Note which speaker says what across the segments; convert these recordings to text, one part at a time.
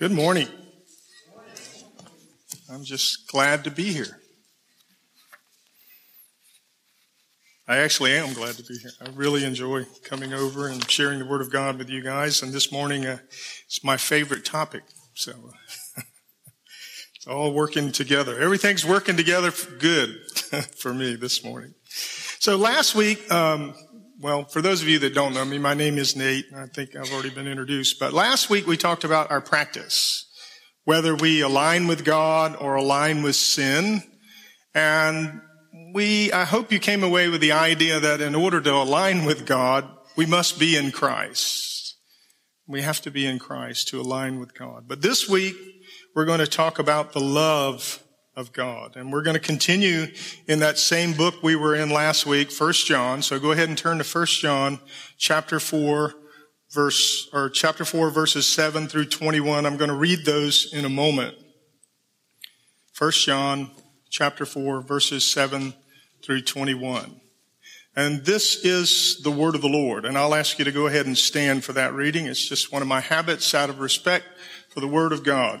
Speaker 1: Good morning. I'm just glad to be here. I actually am glad to be here. I really enjoy coming over and sharing the Word of God with you guys. And this morning, uh, it's my favorite topic. So it's all working together. Everything's working together good for me this morning. So last week, um, well, for those of you that don't know me, my name is Nate. I think I've already been introduced. But last week we talked about our practice, whether we align with God or align with sin. And we, I hope you came away with the idea that in order to align with God, we must be in Christ. We have to be in Christ to align with God. But this week, we're going to talk about the love of God. And we're going to continue in that same book we were in last week, First John. So go ahead and turn to First John chapter 4 verse, or chapter 4 verses 7 through 21. I'm going to read those in a moment. First John chapter 4 verses 7 through 21. And this is the word of the Lord. And I'll ask you to go ahead and stand for that reading. It's just one of my habits out of respect for the word of God.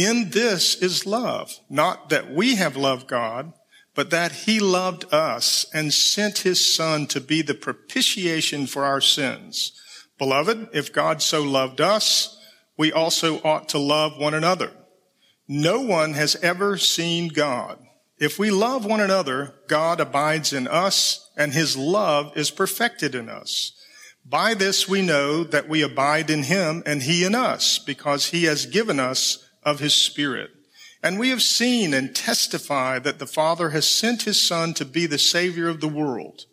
Speaker 1: In this is love, not that we have loved God, but that he loved us and sent his son to be the propitiation for our sins. Beloved, if God so loved us, we also ought to love one another. No one has ever seen God. If we love one another, God abides in us and his love is perfected in us. By this we know that we abide in him and he in us because he has given us of his spirit. And we have seen and testify that the Father has sent his Son to be the Savior of the world.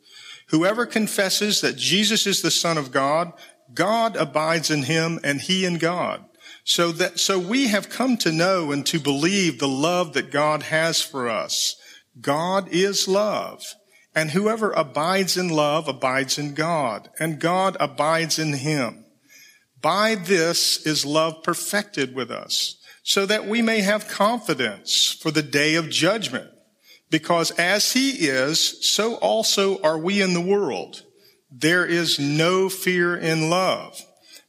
Speaker 1: Whoever confesses that Jesus is the Son of God, God abides in him and he in God. So that, so we have come to know and to believe the love that God has for us. God is love. And whoever abides in love abides in God, and God abides in him. By this is love perfected with us so that we may have confidence for the day of judgment. Because as he is, so also are we in the world. There is no fear in love,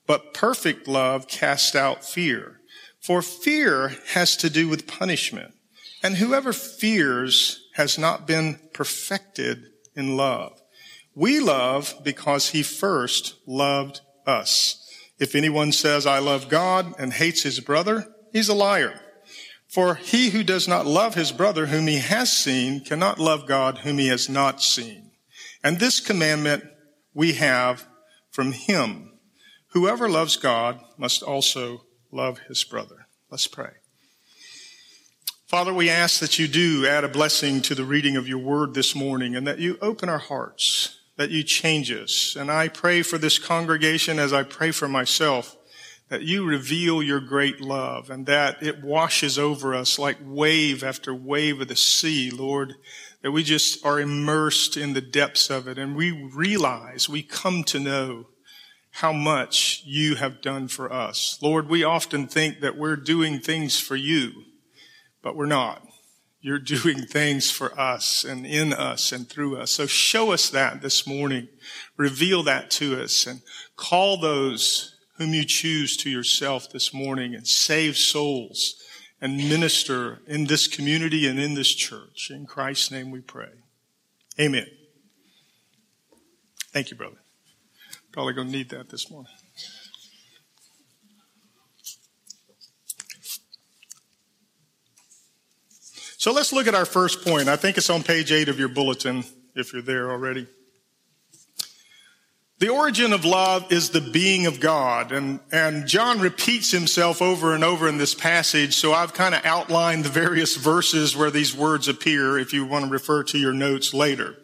Speaker 1: but perfect love casts out fear. For fear has to do with punishment. And whoever fears has not been perfected in love. We love because he first loved us. If anyone says, I love God and hates his brother, he's a liar. For he who does not love his brother whom he has seen cannot love God whom he has not seen. And this commandment we have from him. Whoever loves God must also love his brother. Let's pray. Father, we ask that you do add a blessing to the reading of your word this morning and that you open our hearts, that you change us. And I pray for this congregation as I pray for myself that you reveal your great love and that it washes over us like wave after wave of the sea, Lord, that we just are immersed in the depths of it and we realize, we come to know how much you have done for us. Lord, we often think that we're doing things for you, but we're not. You're doing things for us and in us and through us. So show us that this morning. Reveal that to us and call those whom you choose to yourself this morning and save souls and minister in this community and in this church. In Christ's name we pray. Amen. Thank you, brother. Probably going to need that this morning. So let's look at our first point. I think it's on page eight of your bulletin if you're there already. The origin of love is the being of God. And, and John repeats himself over and over in this passage. So I've kind of outlined the various verses where these words appear if you want to refer to your notes later.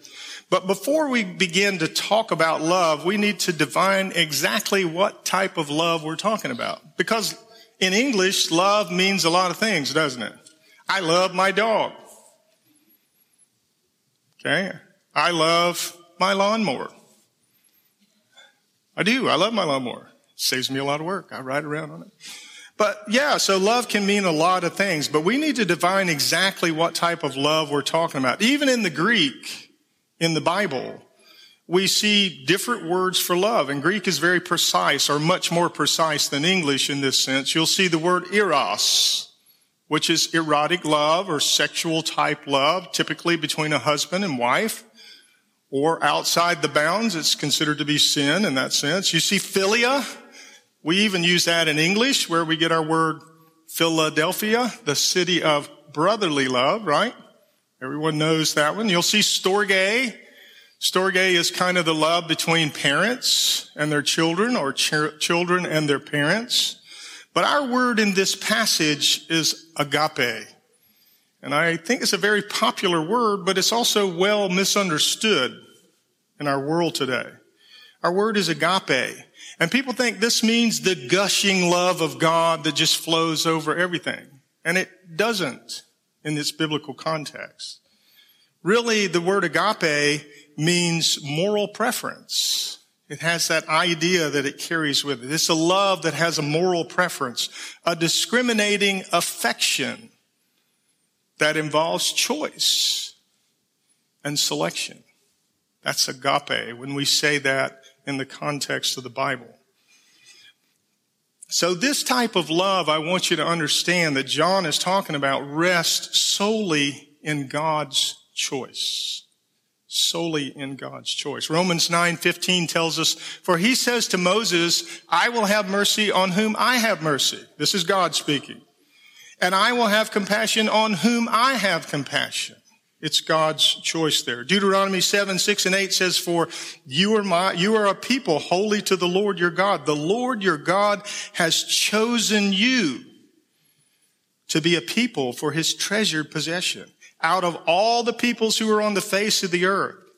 Speaker 1: But before we begin to talk about love, we need to define exactly what type of love we're talking about. Because in English, love means a lot of things, doesn't it? I love my dog. Okay. I love my lawnmower. I do. I love my lawnmower. It saves me a lot of work. I ride around on it. But yeah, so love can mean a lot of things, but we need to define exactly what type of love we're talking about. Even in the Greek, in the Bible, we see different words for love, and Greek is very precise, or much more precise than English in this sense. You'll see the word eros, which is erotic love or sexual type love, typically between a husband and wife, or outside the bounds, it's considered to be sin in that sense. You see philia, we even use that in English where we get our word Philadelphia, the city of brotherly love, right? Everyone knows that one. You'll see storge. Storge is kind of the love between parents and their children or ch- children and their parents. But our word in this passage is agape. And I think it's a very popular word, but it's also well misunderstood in our world today. Our word is agape. And people think this means the gushing love of God that just flows over everything. And it doesn't in this biblical context. Really, the word agape means moral preference. It has that idea that it carries with it. It's a love that has a moral preference, a discriminating affection that involves choice and selection. That's agape when we say that in the context of the Bible. So this type of love, I want you to understand that John is talking about rests solely in God's choice. Solely in God's choice. Romans 9:15 tells us, "For he says to Moses, I will have mercy on whom I have mercy." This is God speaking. "And I will have compassion on whom I have compassion." It's God's choice there. Deuteronomy 7, 6 and 8 says, for you are my, you are a people holy to the Lord your God. The Lord your God has chosen you to be a people for his treasured possession out of all the peoples who are on the face of the earth.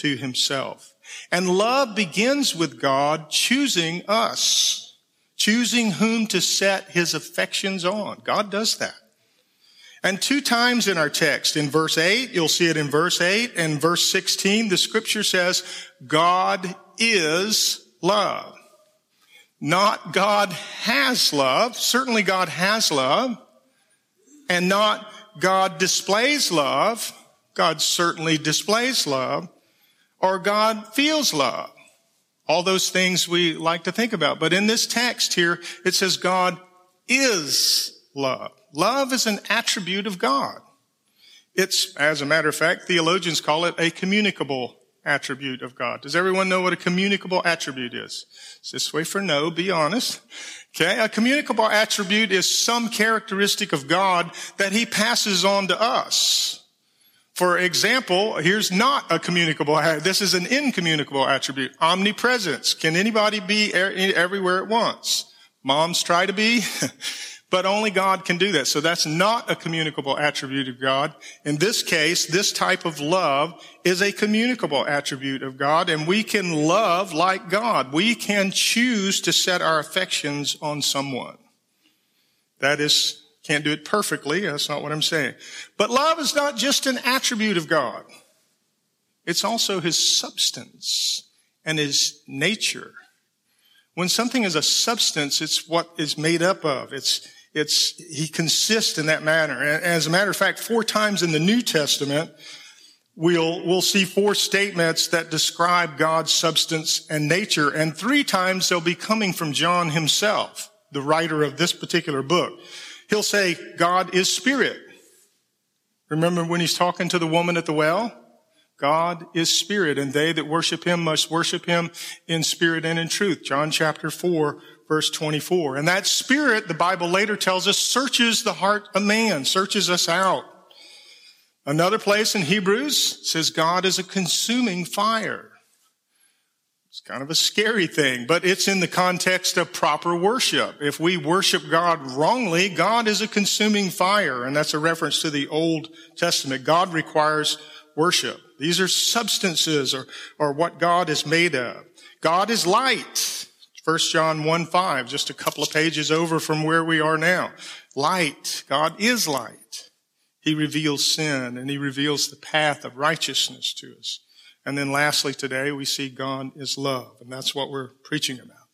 Speaker 1: to himself. And love begins with God choosing us, choosing whom to set his affections on. God does that. And two times in our text, in verse 8, you'll see it in verse 8 and verse 16, the scripture says, God is love. Not God has love. Certainly God has love. And not God displays love. God certainly displays love. Or God feels love. All those things we like to think about. But in this text here, it says God is love. Love is an attribute of God. It's, as a matter of fact, theologians call it a communicable attribute of God. Does everyone know what a communicable attribute is? Is this way for no, be honest. Okay, a communicable attribute is some characteristic of God that he passes on to us. For example, here's not a communicable, this is an incommunicable attribute. Omnipresence. Can anybody be everywhere at once? Moms try to be. But only God can do that. So that's not a communicable attribute of God. In this case, this type of love is a communicable attribute of God, and we can love like God. We can choose to set our affections on someone. That is, can't do it perfectly. That's not what I'm saying. But love is not just an attribute of God. It's also his substance and his nature. When something is a substance, it's what is made up of. It's, it's, he consists in that manner. And as a matter of fact, four times in the New Testament, we'll, we'll see four statements that describe God's substance and nature. And three times they'll be coming from John himself, the writer of this particular book. He'll say, God is spirit. Remember when he's talking to the woman at the well? God is spirit and they that worship him must worship him in spirit and in truth. John chapter 4 verse 24. And that spirit, the Bible later tells us, searches the heart of man, searches us out. Another place in Hebrews says God is a consuming fire. It's kind of a scary thing, but it's in the context of proper worship. If we worship God wrongly, God is a consuming fire, and that's a reference to the Old Testament. God requires worship. These are substances or, or what God is made of. God is light. 1 John 1 5, just a couple of pages over from where we are now. Light. God is light. He reveals sin and he reveals the path of righteousness to us. And then lastly today, we see God is love, and that's what we're preaching about.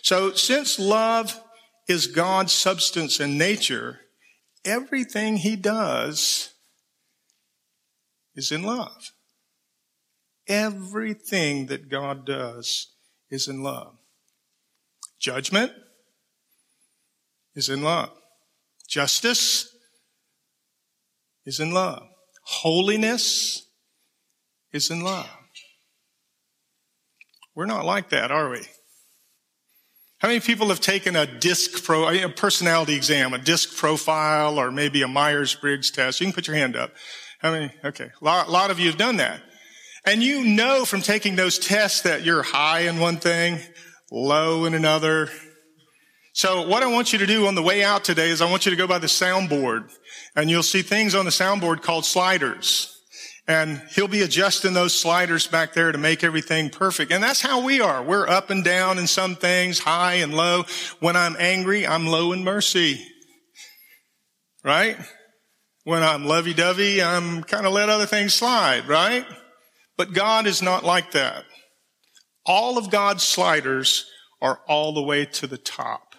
Speaker 1: So since love is God's substance and nature, everything he does is in love. Everything that God does is in love. Judgment is in love. Justice is in love. Holiness is in love. We're not like that, are we? How many people have taken a disc pro, a personality exam, a disc profile, or maybe a Myers-Briggs test? You can put your hand up. How many? Okay. A lot, a lot of you have done that. And you know from taking those tests that you're high in one thing, low in another. So what I want you to do on the way out today is I want you to go by the soundboard and you'll see things on the soundboard called sliders and he'll be adjusting those sliders back there to make everything perfect. And that's how we are. We're up and down in some things, high and low. When I'm angry, I'm low in mercy. Right? When I'm lovey-dovey, I'm kind of let other things slide, right? But God is not like that. All of God's sliders are all the way to the top.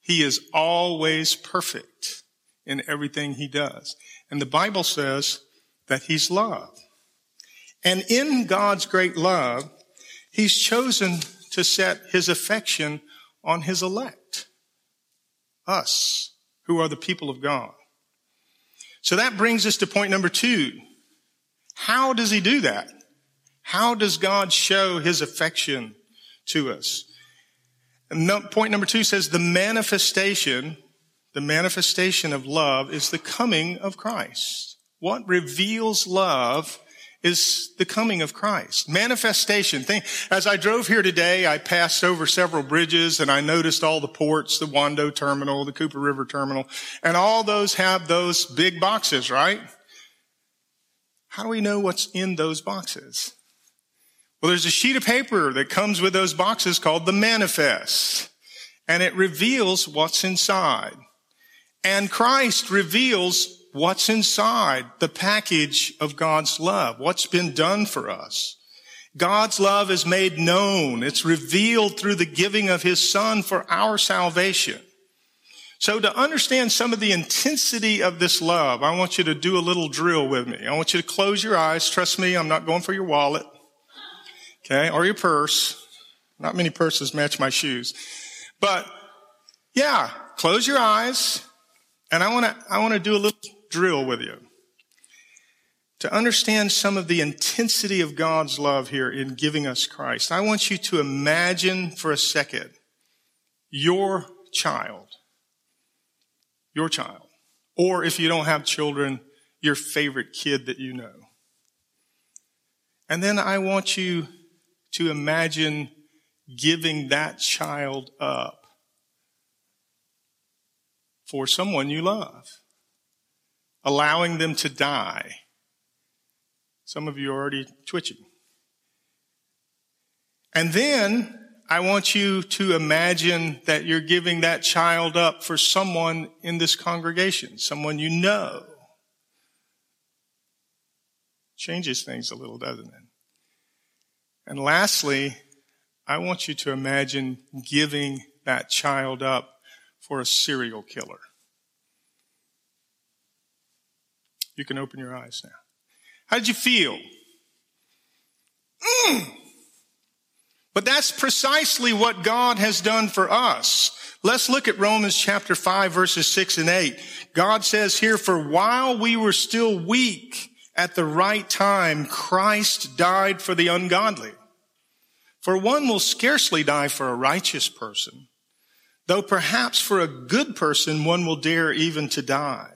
Speaker 1: He is always perfect in everything he does. And the Bible says that he's love. And in God's great love, he's chosen to set his affection on his elect. Us, who are the people of God. So that brings us to point number two. How does he do that? How does God show his affection to us? And point number two says the manifestation, the manifestation of love is the coming of Christ. What reveals love is the coming of Christ. Manifestation. Think, as I drove here today, I passed over several bridges and I noticed all the ports, the Wando terminal, the Cooper River terminal, and all those have those big boxes, right? How do we know what's in those boxes? Well, there's a sheet of paper that comes with those boxes called the manifest, and it reveals what's inside. And Christ reveals what's inside the package of God's love, what's been done for us. God's love is made known. It's revealed through the giving of his son for our salvation. So to understand some of the intensity of this love, I want you to do a little drill with me. I want you to close your eyes. Trust me, I'm not going for your wallet. Okay. Or your purse. Not many purses match my shoes. But yeah, close your eyes. And I want to, I want to do a little drill with you. To understand some of the intensity of God's love here in giving us Christ, I want you to imagine for a second your child. Your child. Or if you don't have children, your favorite kid that you know. And then I want you to imagine giving that child up for someone you love allowing them to die. Some of you are already twitching. And then I want you to imagine that you're giving that child up for someone in this congregation, someone you know. Changes things a little, doesn't it? And lastly, I want you to imagine giving that child up for a serial killer. You can open your eyes now. How did you feel? Mm. But that's precisely what God has done for us. Let's look at Romans chapter 5 verses 6 and 8. God says here, for while we were still weak, At the right time, Christ died for the ungodly. For one will scarcely die for a righteous person, though perhaps for a good person one will dare even to die.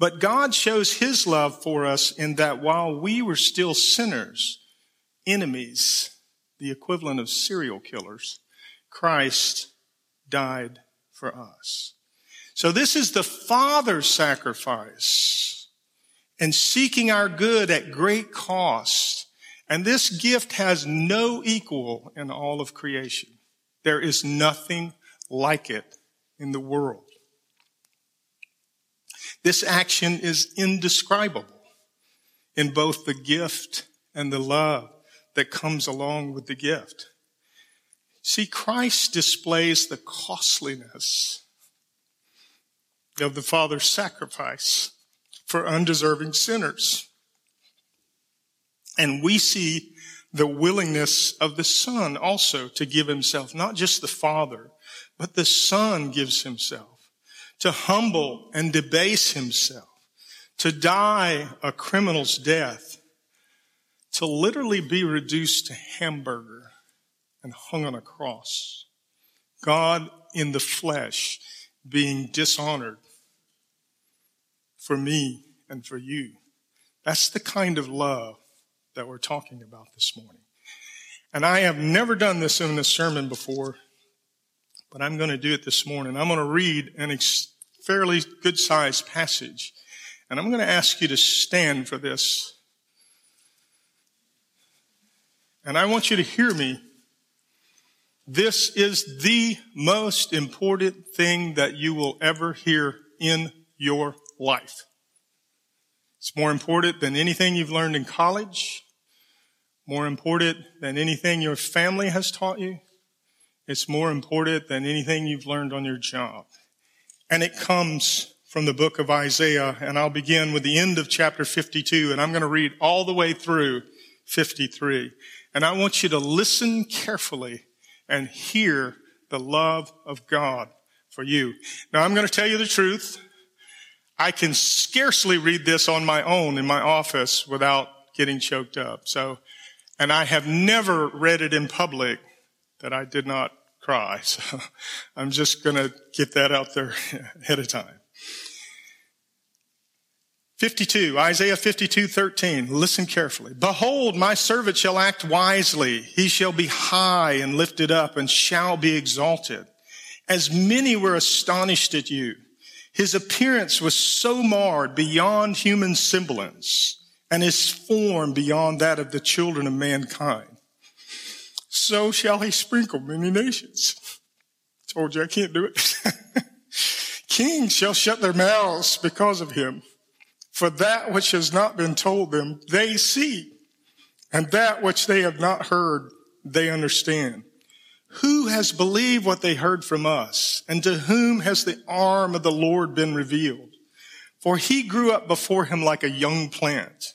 Speaker 1: But God shows his love for us in that while we were still sinners, enemies, the equivalent of serial killers, Christ died for us. So this is the Father's sacrifice and seeking our good at great cost. And this gift has no equal in all of creation. There is nothing like it in the world. This action is indescribable in both the gift and the love that comes along with the gift. See, Christ displays the costliness of the Father's sacrifice for undeserving sinners. And we see the willingness of the Son also to give himself, not just the Father, but the Son gives himself to humble and debase himself, to die a criminal's death, to literally be reduced to hamburger and hung on a cross. God in the flesh being dishonored for me and for you. That's the kind of love that we're talking about this morning. And I have never done this in a sermon before, but I'm going to do it this morning. I'm going to read an ex- fairly good sized passage, and I'm going to ask you to stand for this. And I want you to hear me this is the most important thing that you will ever hear in your life. It's more important than anything you've learned in college, more important than anything your family has taught you. It's more important than anything you've learned on your job. And it comes from the book of Isaiah, and I'll begin with the end of chapter 52, and I'm going to read all the way through 53. And I want you to listen carefully and hear the love of God for you. Now I'm going to tell you the truth. I can scarcely read this on my own in my office without getting choked up. So, and I have never read it in public that I did not cry. So I'm just going to get that out there ahead of time. 52, Isaiah 52, 13. Listen carefully. Behold, my servant shall act wisely. He shall be high and lifted up and shall be exalted. As many were astonished at you. His appearance was so marred beyond human semblance and his form beyond that of the children of mankind. So shall he sprinkle many nations. Told you I can't do it. Kings shall shut their mouths because of him. For that which has not been told them, they see, and that which they have not heard, they understand. Who has believed what they heard from us? And to whom has the arm of the Lord been revealed? For he grew up before him like a young plant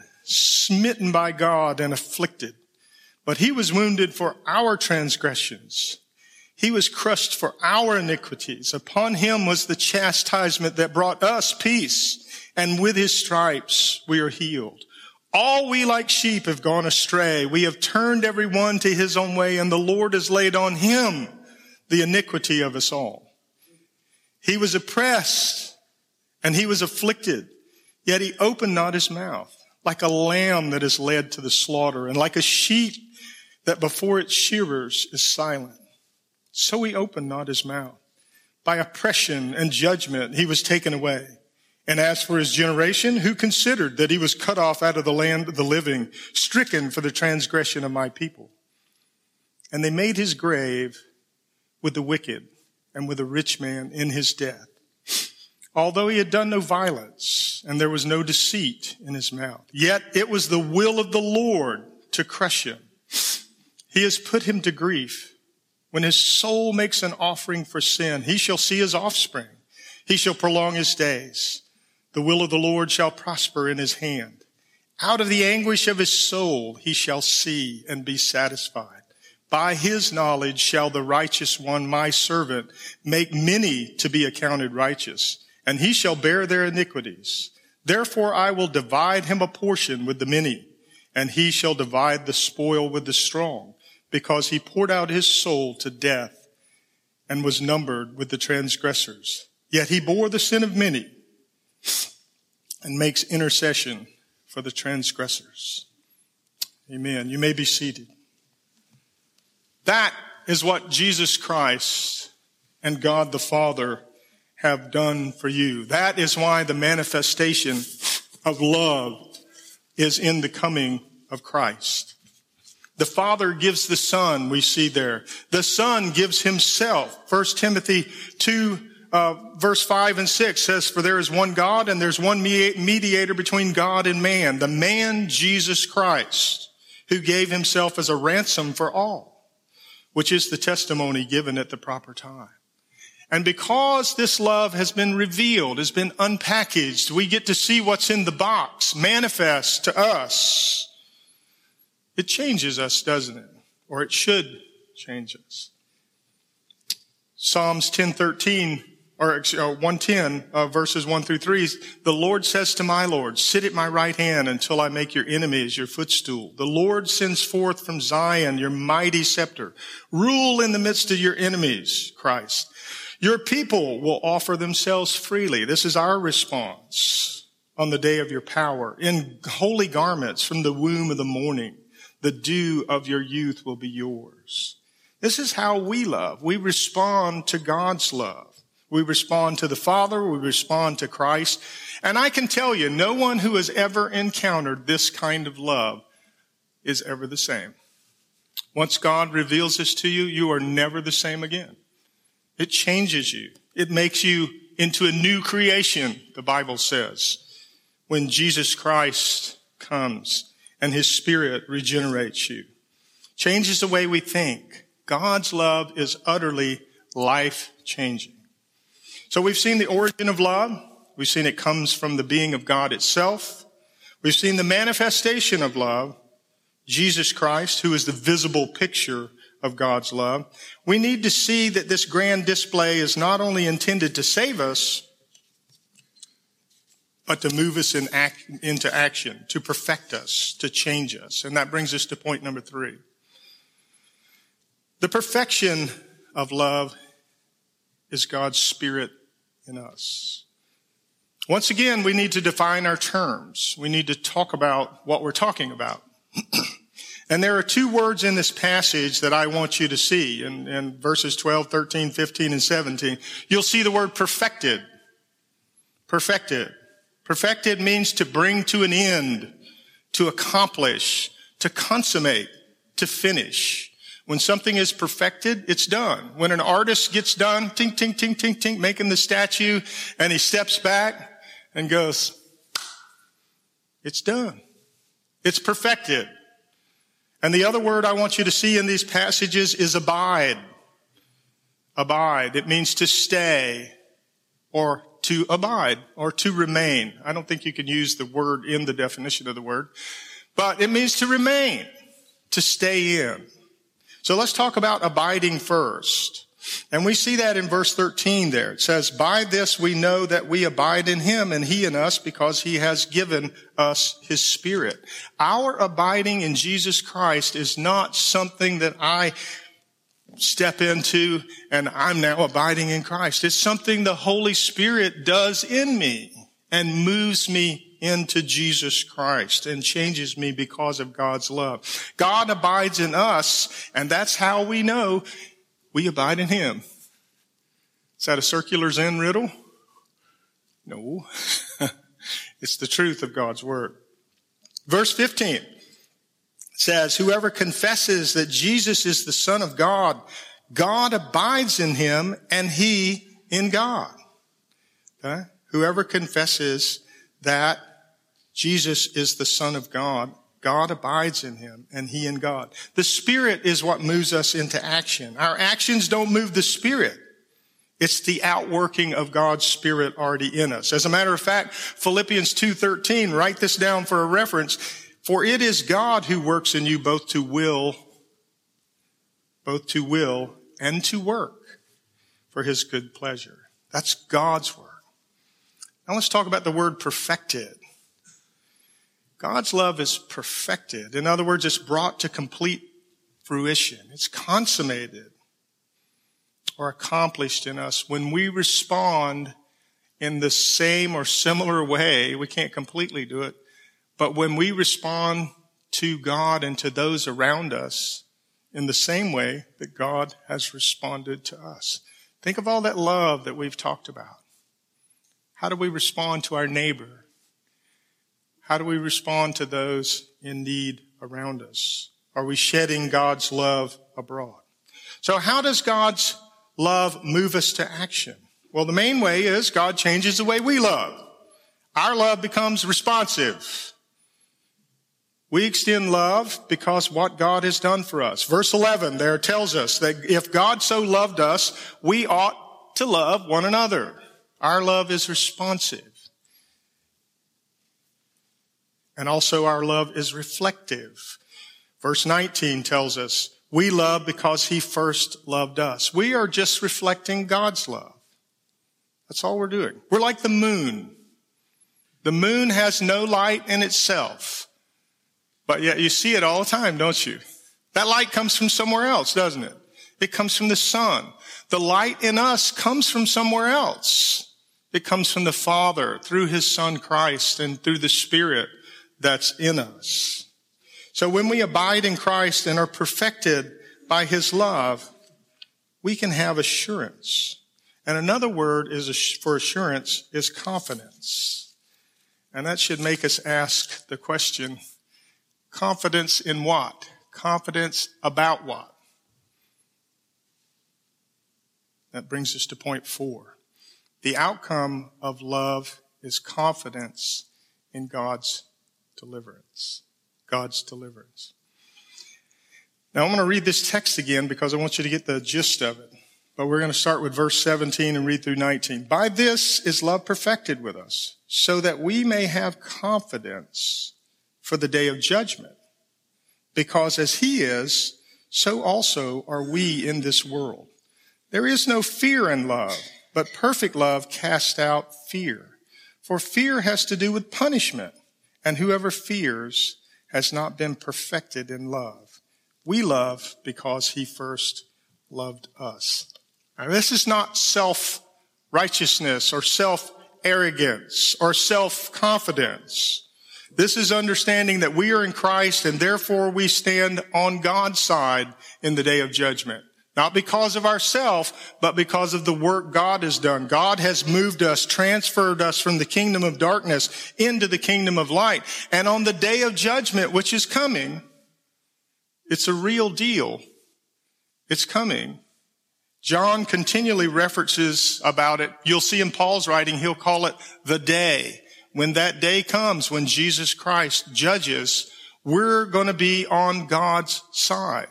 Speaker 1: smitten by God and afflicted. But he was wounded for our transgressions. He was crushed for our iniquities. Upon him was the chastisement that brought us peace. And with his stripes we are healed. All we like sheep have gone astray. We have turned every one to his own way and the Lord has laid on him the iniquity of us all. He was oppressed and he was afflicted, yet he opened not his mouth like a lamb that is led to the slaughter and like a sheep that before its shearers is silent. So he opened not his mouth. By oppression and judgment he was taken away. And as for his generation, who considered that he was cut off out of the land of the living, stricken for the transgression of my people? And they made his grave with the wicked and with a rich man in his death, although he had done no violence and there was no deceit in his mouth. Yet it was the will of the Lord to crush him. He has put him to grief. When his soul makes an offering for sin, he shall see his offspring. He shall prolong his days. The will of the Lord shall prosper in his hand. Out of the anguish of his soul, he shall see and be satisfied. By his knowledge shall the righteous one, my servant, make many to be accounted righteous and he shall bear their iniquities. Therefore I will divide him a portion with the many, and he shall divide the spoil with the strong, because he poured out his soul to death and was numbered with the transgressors. Yet he bore the sin of many and makes intercession for the transgressors. Amen. You may be seated. That is what Jesus Christ and God the Father have done for you. That is why the manifestation of love is in the coming of Christ. The Father gives the Son, we see there. The Son gives Himself. 1 Timothy 2, uh, verse 5 and 6 says, For there is one God and there's one mediator between God and man, the man Jesus Christ, who gave Himself as a ransom for all, which is the testimony given at the proper time. And because this love has been revealed, has been unpackaged, we get to see what's in the box manifest to us. It changes us, doesn't it? Or it should change us. Psalms 1013 or 110 uh, verses 1 through 3 the lord says to my lord sit at my right hand until i make your enemies your footstool the lord sends forth from zion your mighty scepter rule in the midst of your enemies christ your people will offer themselves freely. This is our response on the day of your power. In holy garments from the womb of the morning, the dew of your youth will be yours. This is how we love. We respond to God's love. We respond to the Father. We respond to Christ. And I can tell you, no one who has ever encountered this kind of love is ever the same. Once God reveals this to you, you are never the same again. It changes you. It makes you into a new creation, the Bible says, when Jesus Christ comes and his spirit regenerates you. Changes the way we think. God's love is utterly life changing. So we've seen the origin of love. We've seen it comes from the being of God itself. We've seen the manifestation of love, Jesus Christ, who is the visible picture of God's love. We need to see that this grand display is not only intended to save us, but to move us in act, into action, to perfect us, to change us. And that brings us to point number three. The perfection of love is God's Spirit in us. Once again, we need to define our terms. We need to talk about what we're talking about. And there are two words in this passage that I want you to see in, in, verses 12, 13, 15, and 17. You'll see the word perfected. Perfected. Perfected means to bring to an end, to accomplish, to consummate, to finish. When something is perfected, it's done. When an artist gets done, tink, tink, tink, tink, tink, making the statue, and he steps back and goes, it's done. It's perfected. And the other word I want you to see in these passages is abide. Abide. It means to stay or to abide or to remain. I don't think you can use the word in the definition of the word, but it means to remain, to stay in. So let's talk about abiding first. And we see that in verse 13 there. It says, by this we know that we abide in him and he in us because he has given us his spirit. Our abiding in Jesus Christ is not something that I step into and I'm now abiding in Christ. It's something the Holy Spirit does in me and moves me into Jesus Christ and changes me because of God's love. God abides in us and that's how we know we abide in him. Is that a circular Zen riddle? No. it's the truth of God's word. Verse 15 says, whoever confesses that Jesus is the son of God, God abides in him and he in God. Okay? Whoever confesses that Jesus is the Son of God, God abides in him and he in God. The Spirit is what moves us into action. Our actions don't move the Spirit. It's the outworking of God's Spirit already in us. As a matter of fact, Philippians 2.13, write this down for a reference. For it is God who works in you both to will, both to will and to work for his good pleasure. That's God's work. Now let's talk about the word perfected. God's love is perfected. In other words, it's brought to complete fruition. It's consummated or accomplished in us when we respond in the same or similar way. We can't completely do it, but when we respond to God and to those around us in the same way that God has responded to us. Think of all that love that we've talked about. How do we respond to our neighbor? How do we respond to those in need around us? Are we shedding God's love abroad? So how does God's love move us to action? Well, the main way is God changes the way we love. Our love becomes responsive. We extend love because what God has done for us. Verse 11 there tells us that if God so loved us, we ought to love one another. Our love is responsive. And also our love is reflective. Verse 19 tells us, we love because he first loved us. We are just reflecting God's love. That's all we're doing. We're like the moon. The moon has no light in itself, but yet you see it all the time, don't you? That light comes from somewhere else, doesn't it? It comes from the sun. The light in us comes from somewhere else. It comes from the Father through his son Christ and through the Spirit that's in us. So when we abide in Christ and are perfected by his love, we can have assurance. And another word is for assurance is confidence. And that should make us ask the question, confidence in what? Confidence about what? That brings us to point four. The outcome of love is confidence in God's deliverance. God's deliverance. Now I'm going to read this text again because I want you to get the gist of it. But we're going to start with verse 17 and read through 19. By this is love perfected with us, so that we may have confidence for the day of judgment. Because as he is, so also are we in this world. There is no fear in love, but perfect love casts out fear. For fear has to do with punishment and whoever fears has not been perfected in love. We love because he first loved us. Now, this is not self righteousness or self arrogance or self confidence. This is understanding that we are in Christ and therefore we stand on God's side in the day of judgment. Not because of ourselves, but because of the work God has done. God has moved us, transferred us from the kingdom of darkness into the kingdom of light. And on the day of judgment, which is coming, it's a real deal. It's coming. John continually references about it. You'll see in Paul's writing, he'll call it the day. When that day comes, when Jesus Christ judges, we're going to be on God's side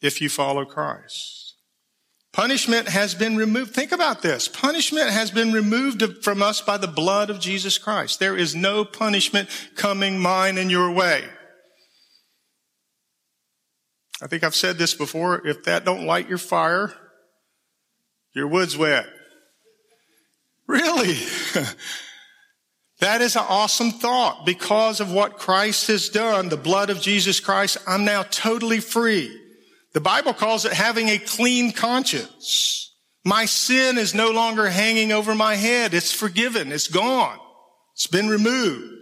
Speaker 1: if you follow Christ. Punishment has been removed. Think about this. Punishment has been removed from us by the blood of Jesus Christ. There is no punishment coming mine and your way. I think I've said this before. If that don't light your fire, your wood's wet. Really? that is an awesome thought. Because of what Christ has done, the blood of Jesus Christ, I'm now totally free. The Bible calls it having a clean conscience. My sin is no longer hanging over my head. It's forgiven. It's gone. It's been removed.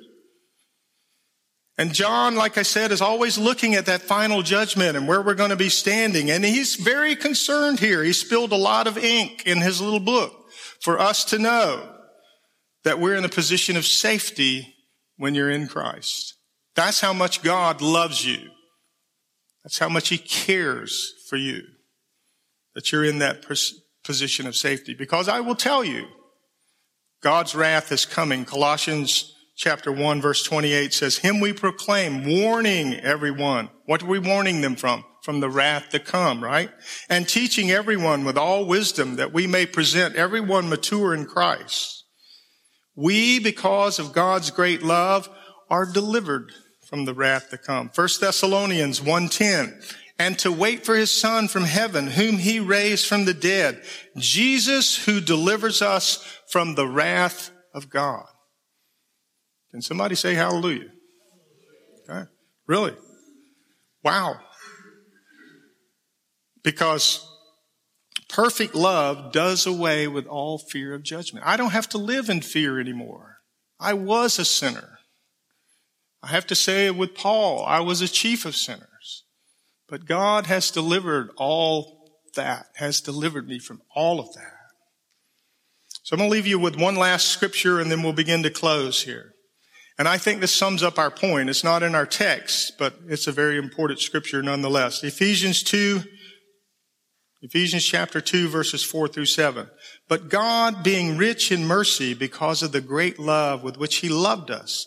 Speaker 1: And John, like I said, is always looking at that final judgment and where we're going to be standing. And he's very concerned here. He spilled a lot of ink in his little book for us to know that we're in a position of safety when you're in Christ. That's how much God loves you. That's how much he cares for you, that you're in that position of safety. Because I will tell you, God's wrath is coming. Colossians chapter 1 verse 28 says, Him we proclaim, warning everyone. What are we warning them from? From the wrath to come, right? And teaching everyone with all wisdom that we may present everyone mature in Christ. We, because of God's great love, are delivered from the wrath to come. 1 Thessalonians 1.10 and to wait for his son from heaven, whom he raised from the dead, Jesus who delivers us from the wrath of God. Can somebody say hallelujah? Okay. Really? Wow. Because perfect love does away with all fear of judgment. I don't have to live in fear anymore. I was a sinner. I have to say with Paul, I was a chief of sinners. But God has delivered all that, has delivered me from all of that. So I'm going to leave you with one last scripture and then we'll begin to close here. And I think this sums up our point. It's not in our text, but it's a very important scripture nonetheless. Ephesians 2, Ephesians chapter 2 verses 4 through 7. But God being rich in mercy because of the great love with which he loved us,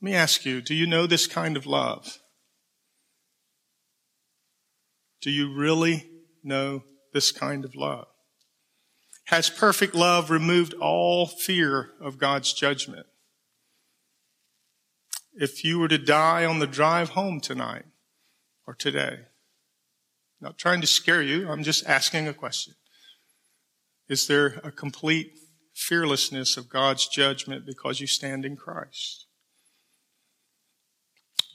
Speaker 1: Let me ask you, do you know this kind of love? Do you really know this kind of love? Has perfect love removed all fear of God's judgment? If you were to die on the drive home tonight or today, not trying to scare you, I'm just asking a question. Is there a complete fearlessness of God's judgment because you stand in Christ?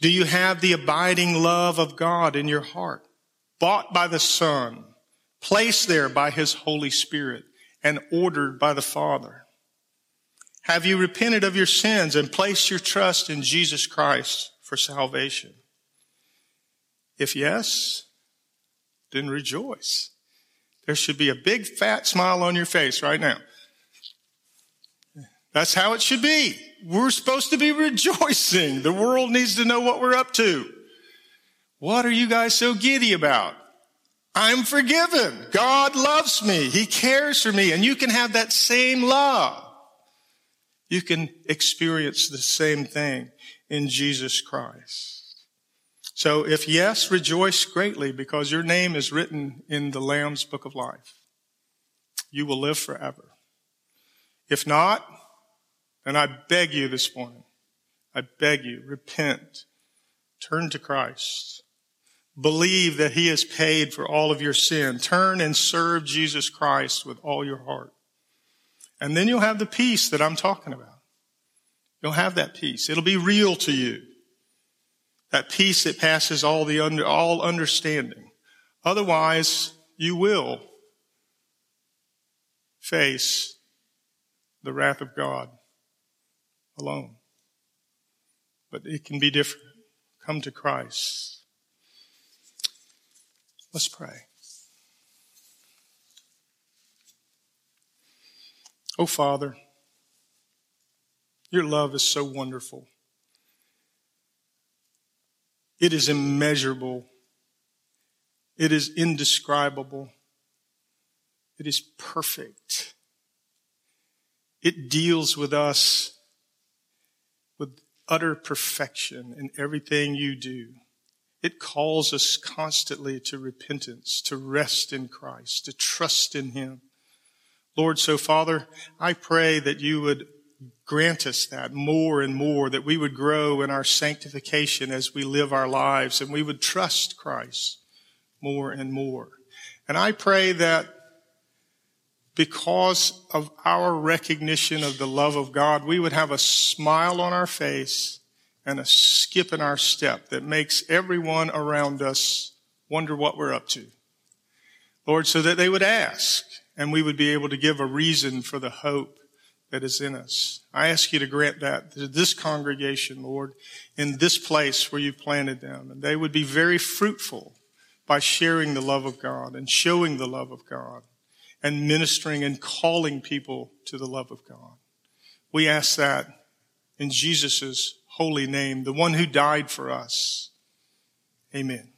Speaker 1: Do you have the abiding love of God in your heart? bought by the Son, placed there by His Holy Spirit, and ordered by the Father? Have you repented of your sins and placed your trust in Jesus Christ for salvation? If yes, then rejoice. There should be a big fat smile on your face right now. That's how it should be. We're supposed to be rejoicing. The world needs to know what we're up to. What are you guys so giddy about? I'm forgiven. God loves me. He cares for me. And you can have that same love. You can experience the same thing in Jesus Christ. So if yes, rejoice greatly because your name is written in the Lamb's book of life. You will live forever. If not, then I beg you this morning, I beg you, repent, turn to Christ. Believe that he has paid for all of your sin. Turn and serve Jesus Christ with all your heart. And then you'll have the peace that I'm talking about. You'll have that peace. It'll be real to you. That peace that passes all the under, all understanding. Otherwise, you will face the wrath of God alone. But it can be different. Come to Christ. Let's pray. Oh, Father, your love is so wonderful. It is immeasurable. It is indescribable. It is perfect. It deals with us with utter perfection in everything you do. It calls us constantly to repentance, to rest in Christ, to trust in Him. Lord, so Father, I pray that you would grant us that more and more, that we would grow in our sanctification as we live our lives and we would trust Christ more and more. And I pray that because of our recognition of the love of God, we would have a smile on our face and a skip in our step that makes everyone around us wonder what we're up to. Lord, so that they would ask and we would be able to give a reason for the hope that is in us. I ask you to grant that to this congregation, Lord, in this place where you planted them, and they would be very fruitful by sharing the love of God and showing the love of God and ministering and calling people to the love of God. We ask that in Jesus' holy name, the one who died for us. Amen.